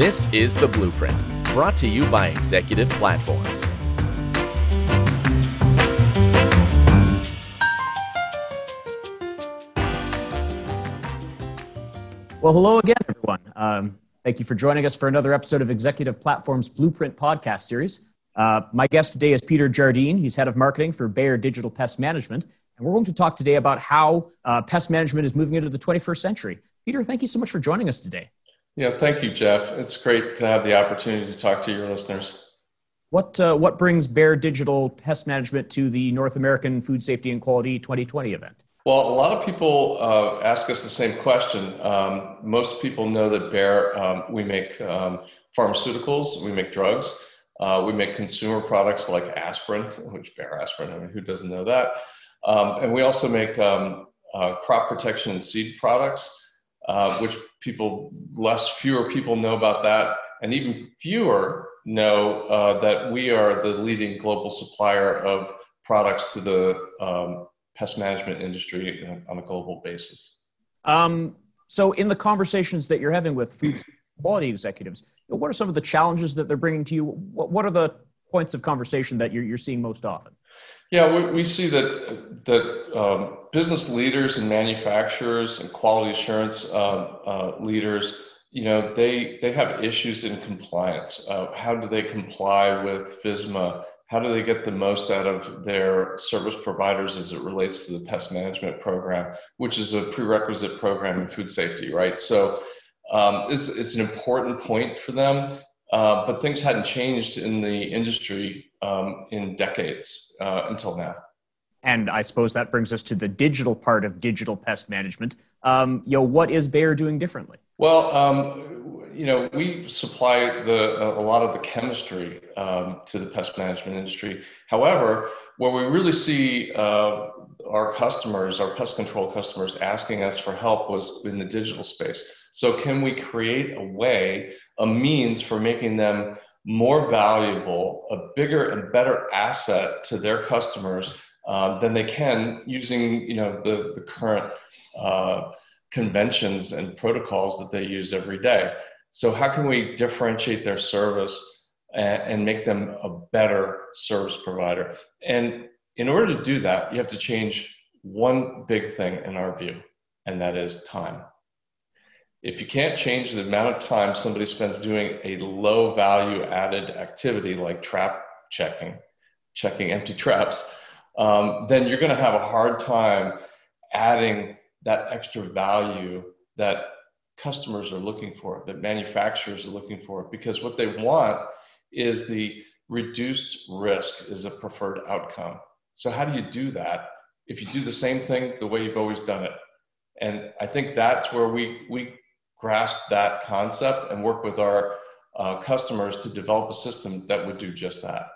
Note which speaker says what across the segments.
Speaker 1: This is The Blueprint, brought to you by Executive Platforms.
Speaker 2: Well, hello again, everyone. Um, thank you for joining us for another episode of Executive Platforms Blueprint podcast series. Uh, my guest today is Peter Jardine. He's head of marketing for Bayer Digital Pest Management. And we're going to talk today about how uh, pest management is moving into the 21st century. Peter, thank you so much for joining us today.
Speaker 3: Yeah, thank you, Jeff. It's great to have the opportunity to talk to your listeners.
Speaker 2: What, uh, what brings Bayer Digital Pest Management to the North American Food Safety and Quality 2020 event?
Speaker 3: Well, a lot of people uh, ask us the same question. Um, most people know that Bayer, um, we make um, pharmaceuticals, we make drugs, uh, we make consumer products like aspirin, which Bayer aspirin, I mean, who doesn't know that? Um, and we also make um, uh, crop protection and seed products, uh, which people, less, fewer people know about that. And even fewer know uh, that we are the leading global supplier of products to the um, pest management industry on a global basis.
Speaker 2: Um, so, in the conversations that you're having with food quality executives, what are some of the challenges that they're bringing to you? What, are the points of conversation that you're, you're seeing most often?
Speaker 3: Yeah, we, we see that that um, business leaders and manufacturers and quality assurance uh, uh, leaders, you know, they they have issues in compliance. Uh, how do they comply with FSMA? How do they get the most out of their service providers as it relates to the pest management program, which is a prerequisite program in food safety, right? So um, it's it's an important point for them. Uh, but things hadn't changed in the industry um, in decades uh, until now.
Speaker 2: And I suppose that brings us to the digital part of digital pest management. Um, you know, what is Bayer doing differently?
Speaker 3: Well, um, you know, we supply the a lot of the chemistry um, to the pest management industry. However, where we really see uh, our customers, our pest control customers, asking us for help was in the digital space. So, can we create a way, a means for making them more valuable, a bigger and better asset to their customers uh, than they can using, you know, the the current uh, conventions and protocols that they use every day. So, how can we differentiate their service and, and make them a better service provider? And in order to do that, you have to change one big thing in our view, and that is time. If you can't change the amount of time somebody spends doing a low value added activity like trap checking, checking empty traps, um, then you're going to have a hard time adding that extra value that customers are looking for, that manufacturers are looking for, because what they want is the reduced risk is a preferred outcome. So how do you do that if you do the same thing the way you've always done it? And I think that's where we we grasp that concept and work with our uh, customers to develop a system that would do just that.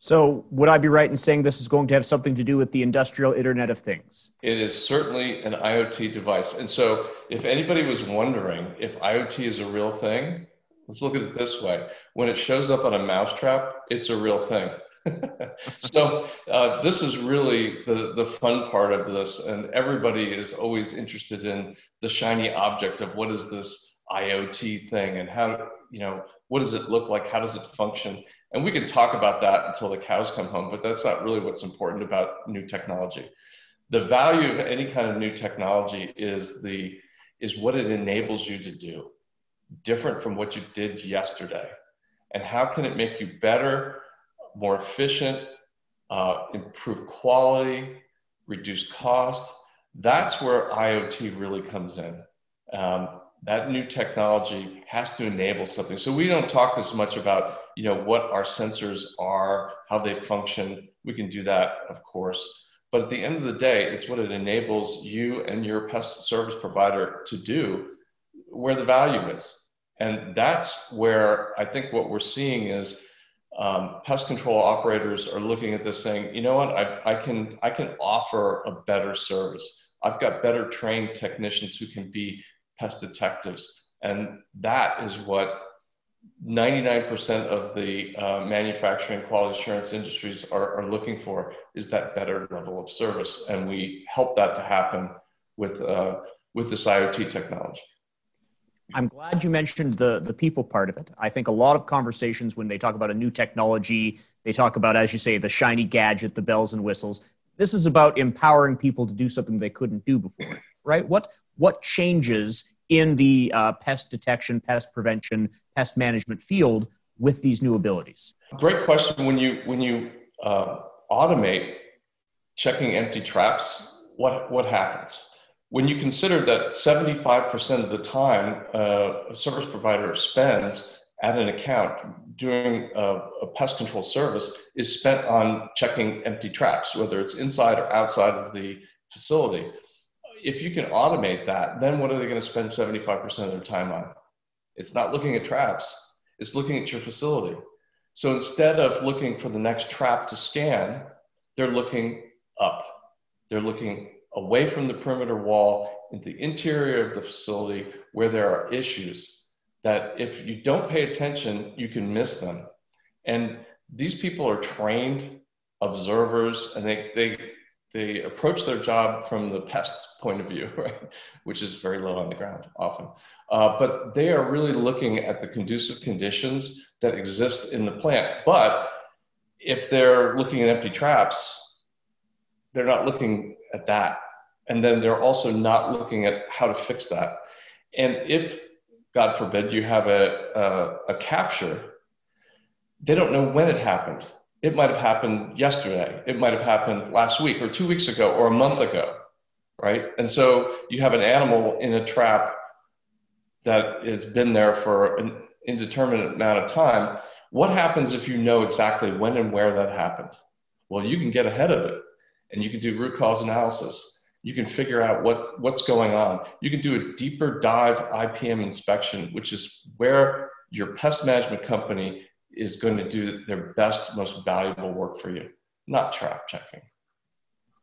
Speaker 2: So, would I be right in saying this is going to have something to do with the industrial Internet of Things?
Speaker 3: It is certainly an IoT device. And so, if anybody was wondering if IoT is a real thing, let's look at it this way. When it shows up on a mousetrap, it's a real thing. so uh, this is really the, the fun part of this and everybody is always interested in the shiny object of what is this iot thing and how you know what does it look like how does it function and we can talk about that until the cows come home, but that's not really what's important about new technology. The value of any kind of new technology is the is what it enables you to do, different from what you did yesterday. And how can it make you better, more efficient, uh, improve quality, reduce cost? That's where IoT really comes in. Um, that new technology has to enable something. So we don't talk as much about, you know, what our sensors are, how they function. We can do that, of course. But at the end of the day, it's what it enables you and your pest service provider to do where the value is. And that's where I think what we're seeing is um, pest control operators are looking at this saying, you know what, I, I, can, I can offer a better service. I've got better trained technicians who can be pest detectives. And that is what 99% of the uh, manufacturing quality assurance industries are, are, looking for is that better level of service. And we help that to happen with, uh, with this IoT technology.
Speaker 2: I'm glad you mentioned the the people part of it. I think a lot of conversations when they talk about a new technology, they talk about, as you say, the shiny gadget, the bells and whistles. This is about empowering people to do something they couldn't do before, right? What what changes in the uh, pest detection, pest prevention, pest management field with these new abilities?
Speaker 3: Great question. When you when you uh, automate checking empty traps, what what happens? When you consider that 75% of the time uh, a service provider spends at an account doing a, a, pest control service is spent on checking empty traps, whether it's inside or outside of the facility. If you can automate that, then what are they going to spend 75% of their time on? It's not looking at traps, it's looking at your facility. So instead of looking for the next trap to scan, they're looking up. They're looking away from the perimeter wall into the interior of the facility where there are issues that if you don't pay attention, you can miss them. And these people are trained observers and they, they, they approach their job from the pest point of view, right? Which is very low on the ground often. Uh, but they are really looking at the conducive conditions that exist in the plant. But if they're looking at empty traps, they're not looking at that. And then they're also not looking at how to fix that. And if, God forbid, you have a, a, a capture, they don't know when it happened. It might have happened yesterday. It might have happened last week or two weeks ago or a month ago, right? And so you have an animal in a trap that has been there for an indeterminate amount of time. What happens if you know exactly when and where that happened? Well, you can get ahead of it and you can do root cause analysis you can figure out what, what's going on. You can do a deeper dive IPM inspection, which is where your pest management company is going to do their best, most valuable work for you, not trap checking.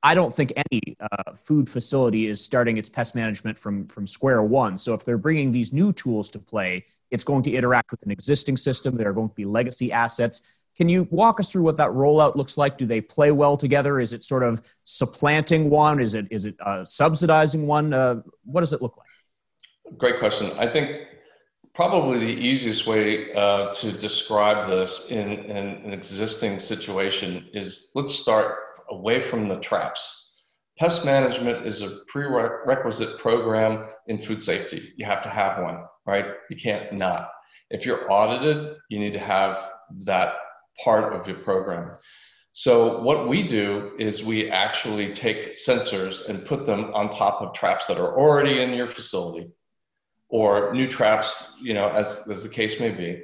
Speaker 2: I don't think any uh, food facility is starting its pest management from from square one. So if they're bringing these new tools to play, it's going to interact with an existing system. There are going to be legacy assets. Can you walk us through what that rollout looks like? Do they play well together? Is it sort of supplanting one? Is it is it uh, subsidizing one? Uh, what does it look like?
Speaker 3: Great question. I think probably the easiest way uh, to describe this in, in, an existing situation is let's start away from the traps. Pest management is a prerequisite program in food safety. You have to have one, right? You can't not. If you're audited, you need to have that part of your program. So what we do is we actually take sensors and put them on top of traps that are already in your facility or new traps, you know, as, as the case may be.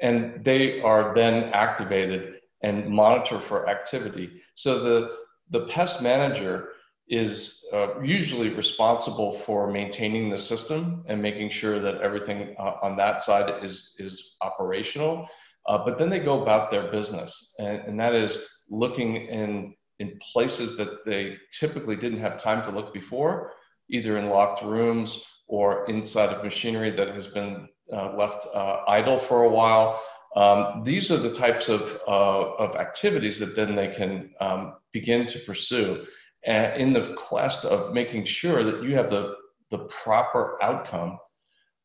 Speaker 3: And they are then activated and monitor for activity. So the, the pest manager is uh, usually responsible for maintaining the system and making sure that everything uh, on that side is, is operational. Uh, but then they go about their business, and, and that is looking in in places that they typically didn't have time to look before, either in locked rooms or inside of machinery that has been uh, left uh, idle for a while. Um, these are the types of, uh, of activities that then they can um, begin to pursue and in the quest of making sure that you have the, the proper outcome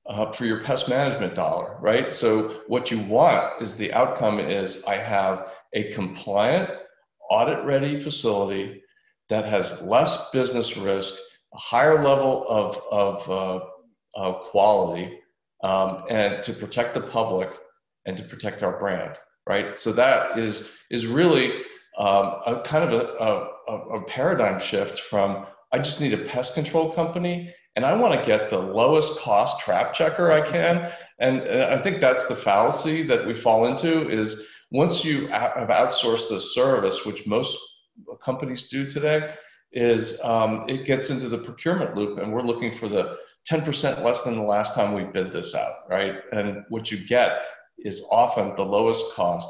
Speaker 3: uh, for your pest management dollar, right? So what you want is the outcome is I have a compliant, audit-ready facility that has less business risk, a higher level of, of, uh, of quality, um, and to protect the public and to protect our brand, right? So that is is really um, a kind of a, a, a paradigm shift from I just need a pest control company and I want to get the lowest cost trap checker I can. And, and I think that's the fallacy that we fall into is once you have outsourced the service, which most companies do today, is um, it gets into the procurement loop and we're looking for the 10% less than the last time we bid this out, right? And what you get is often the lowest cost,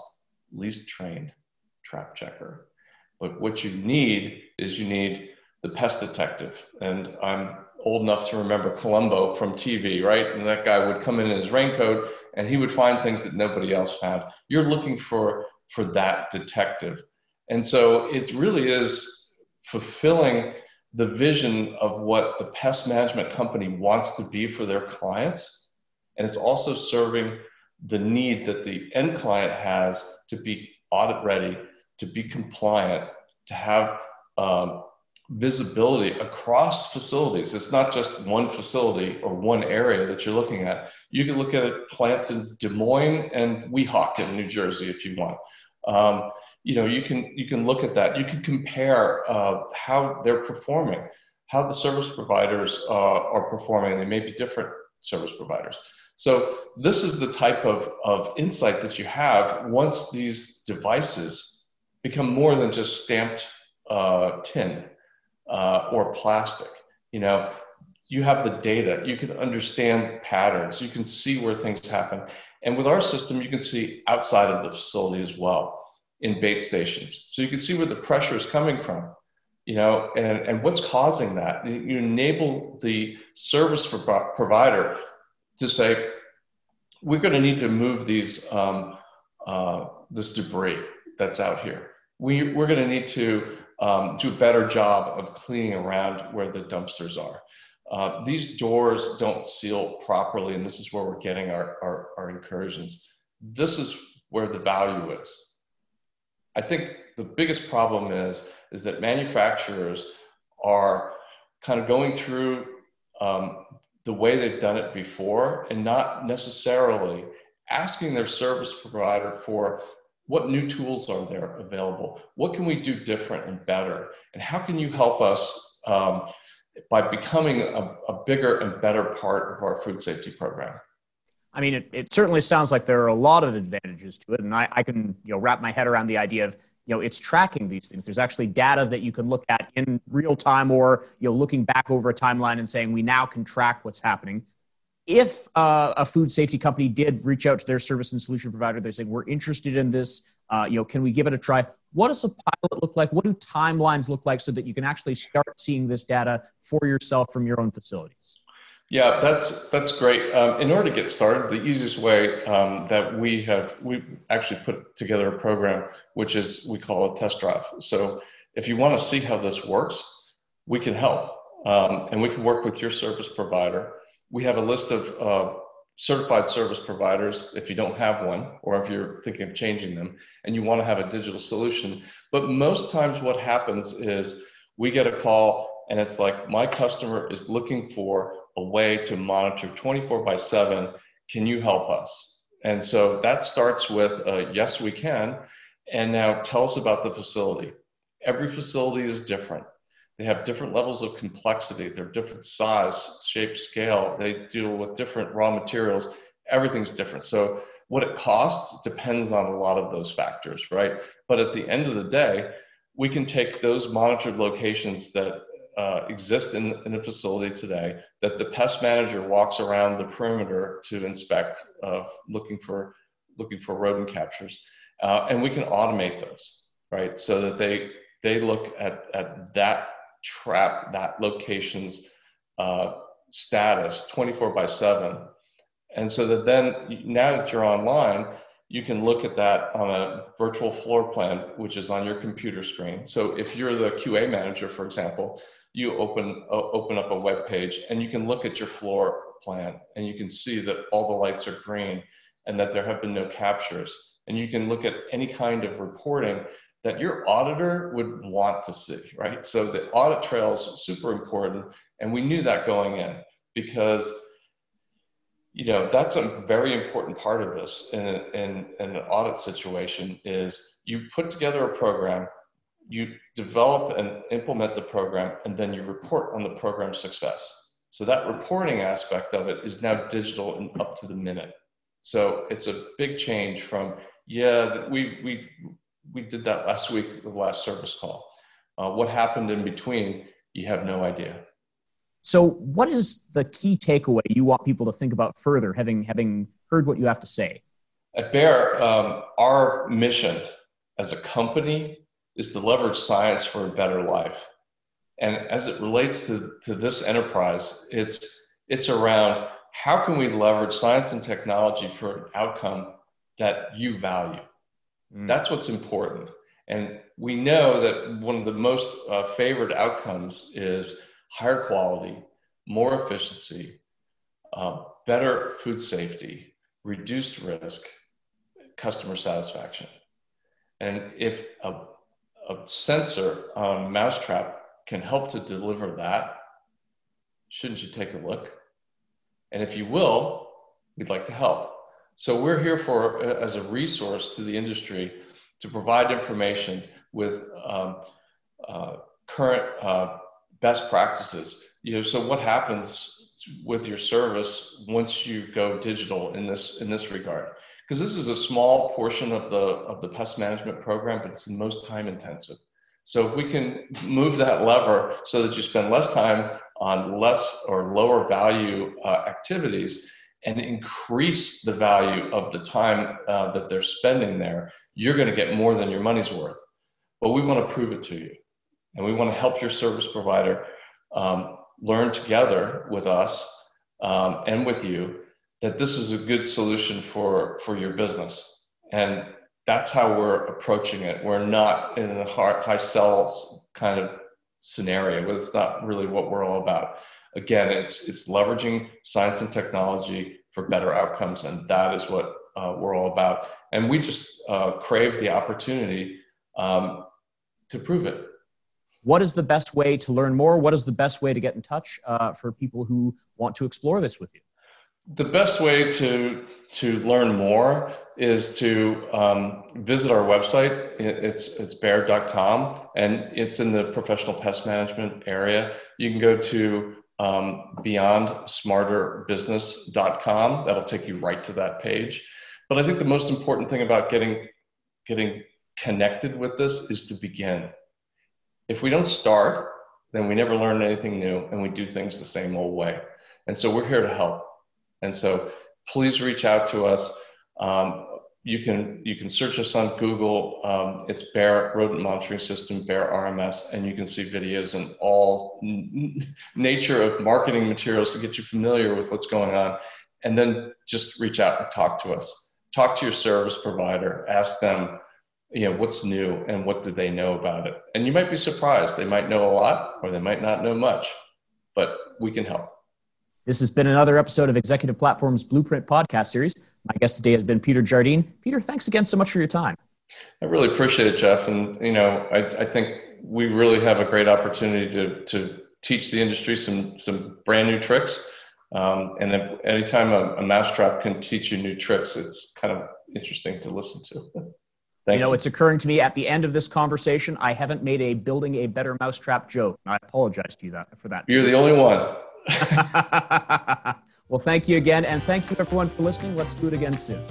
Speaker 3: least trained trap checker. But what you need is you need the pest detective. And I'm old enough to remember Columbo from TV, right? And that guy would come in in his raincoat and he would find things that nobody else found. You're looking for for that detective. And so it really is fulfilling the vision of what the pest management company wants to be for their clients And it's also serving the need that the end client has to be audit ready, to be compliant, to have um, visibility across facilities. It's not just one facility or one area that you're looking at. You can look at plants in Des Moines and Weehawken in New Jersey if you want. Um, you know, you can you can look at that. You can compare uh, how they're performing, how the service providers uh, are performing. They may be different service providers. So this is the type of, of insight that you have once these devices become more than just stamped uh, tin uh, or plastic. You know, you have the data, you can understand patterns, you can see where things happen. And with our system, you can see outside of the facility as well in bait stations. So you can see where the pressure is coming from, you know, and, and what's causing that. You enable the service provider to say, we're going to need to move these um, uh, this debris that's out here. We, we're going to need to um, do a better job of cleaning around where the dumpsters are. Uh, these doors don't seal properly, and this is where we're getting our, our, our incursions. This is where the value is. I think the biggest problem is, is that manufacturers are kind of going through um, the way they've done it before and not necessarily asking their service provider for what new tools are there available? What can we do different and better? And how can you help us um, by becoming a, a, bigger and better part of our food safety program?
Speaker 2: I mean, it, it certainly sounds like there are a lot of advantages to it. And I, I can you know, wrap my head around the idea of you know it's tracking these things there's actually data that you can look at in real time or you know looking back over a timeline and saying we now can track what's happening if uh, a food safety company did reach out to their service and solution provider they're saying we're interested in this uh, you know can we give it a try what does a pilot look like what do timelines look like so that you can actually start seeing this data for yourself from your own facilities
Speaker 3: yeah, that's that's great. Um, in order to get started, the easiest way um, that we have we actually put together a program which is we call a test drive. So if you want to see how this works, we can help, um, and we can work with your service provider. We have a list of uh, certified service providers if you don't have one, or if you're thinking of changing them, and you want to have a digital solution. But most times, what happens is we get a call, and it's like my customer is looking for a way to monitor 24 by 7. Can you help us? And so that starts with yes, we can. And now tell us about the facility. Every facility is different. They have different levels of complexity. They're different size, shape, scale. They deal with different raw materials. Everything's different. So what it costs depends on a lot of those factors, right? But at the end of the day, we can take those monitored locations that uh, exist in, in a facility today that the pest manager walks around the perimeter to inspect, uh, looking for looking for rodent captures, uh, and we can automate those, right? So that they they look at at that trap, that location's uh, status 24 by 7, and so that then now that you're online, you can look at that on a virtual floor plan, which is on your computer screen. So if you're the QA manager, for example, you open uh, open up a web page and you can look at your floor plan and you can see that all the lights are green and that there have been no captures and you can look at any kind of reporting that your auditor would want to see right so the audit trail is super important and we knew that going in because you know that's a very important part of this in, in, in an audit situation is you put together a program you develop and implement the program, and then you report on the program success. So that reporting aspect of it is now digital and up to the minute. So it's a big change from, yeah, we, we, we did that last week, the last service call. Uh, what happened in between, you have no idea.
Speaker 2: So, what is the key takeaway you want people to think about further, having having heard what you have to say?
Speaker 3: At Bayer, um, our mission as a company is to leverage science for a better life. And as it relates to, to this enterprise, it's, it's around how can we leverage science and technology for an outcome that you value? Mm. That's what's important. And we know that one of the most uh, favored outcomes is higher quality, more efficiency, uh, better food safety, reduced risk, customer satisfaction. And if a, a sensor on Mousetrap can help to deliver that, shouldn't you take a look? And if you will, we'd like to help. So we're here for as a resource to the industry to provide information with um, uh, current uh, best practices. You know, so what happens with your service once you go digital in this in this regard? Because this is a small portion of the of the pest management program, but it's the most time intensive. So if we can move that lever so that you spend less time on less or lower value uh, activities and increase the value of the time uh, that they're spending there, you're going to get more than your money's worth. But we want to prove it to you. And we want to help your service provider um, learn together with us um, and with you that this is a good solution for, for your business. And that's how we're approaching it. We're not in a high, sell kind of scenario, it's not really what we're all about. Again, it's it's leveraging science and technology for better outcomes, and that is what uh, we're all about. And we just uh, crave the opportunity um, to prove it.
Speaker 2: What is the best way to learn more? What is the best way to get in touch uh, for people who want to explore this with you?
Speaker 3: The best way to to learn more is to um, visit our website. It's it's bayer.com and it's in the professional pest management area. You can go to um, beyondsmarterbusiness.com. That'll take you right to that page. But I think the most important thing about getting getting connected with this is to begin. If we don't start, then we never learn anything new and we do things the same old way. And so we're here to help. And so please reach out to us. Um, you can you can search us on Google. Um, it's Bayer Rodent Monitoring System, Bayer RMS, and you can see videos and all n- nature of marketing materials to get you familiar with what's going on. And then just reach out and talk to us. Talk to your service provider. Ask them, you know, what's new and what do they know about it. And you might be surprised. They might know a lot, or they might not know much, but we can help.
Speaker 2: This has been another episode of Executive Platform's Blueprint podcast series. My guest today has been Peter Jardine. Peter, thanks again so much for your time.
Speaker 3: I really appreciate it, Jeff. And, you know, I, I think we really have a great opportunity to, to teach the industry some, some brand new tricks. Um, and then anytime a, a mousetrap can teach you new tricks, it's kind of interesting to listen to.
Speaker 2: Thank you know, you. it's occurring to me at the end of this conversation, I haven't made a building a better mousetrap joke. I apologize to you that, for that.
Speaker 3: You're the only one.
Speaker 2: well, thank you again. And thank you, everyone, for listening. Let's do it again soon.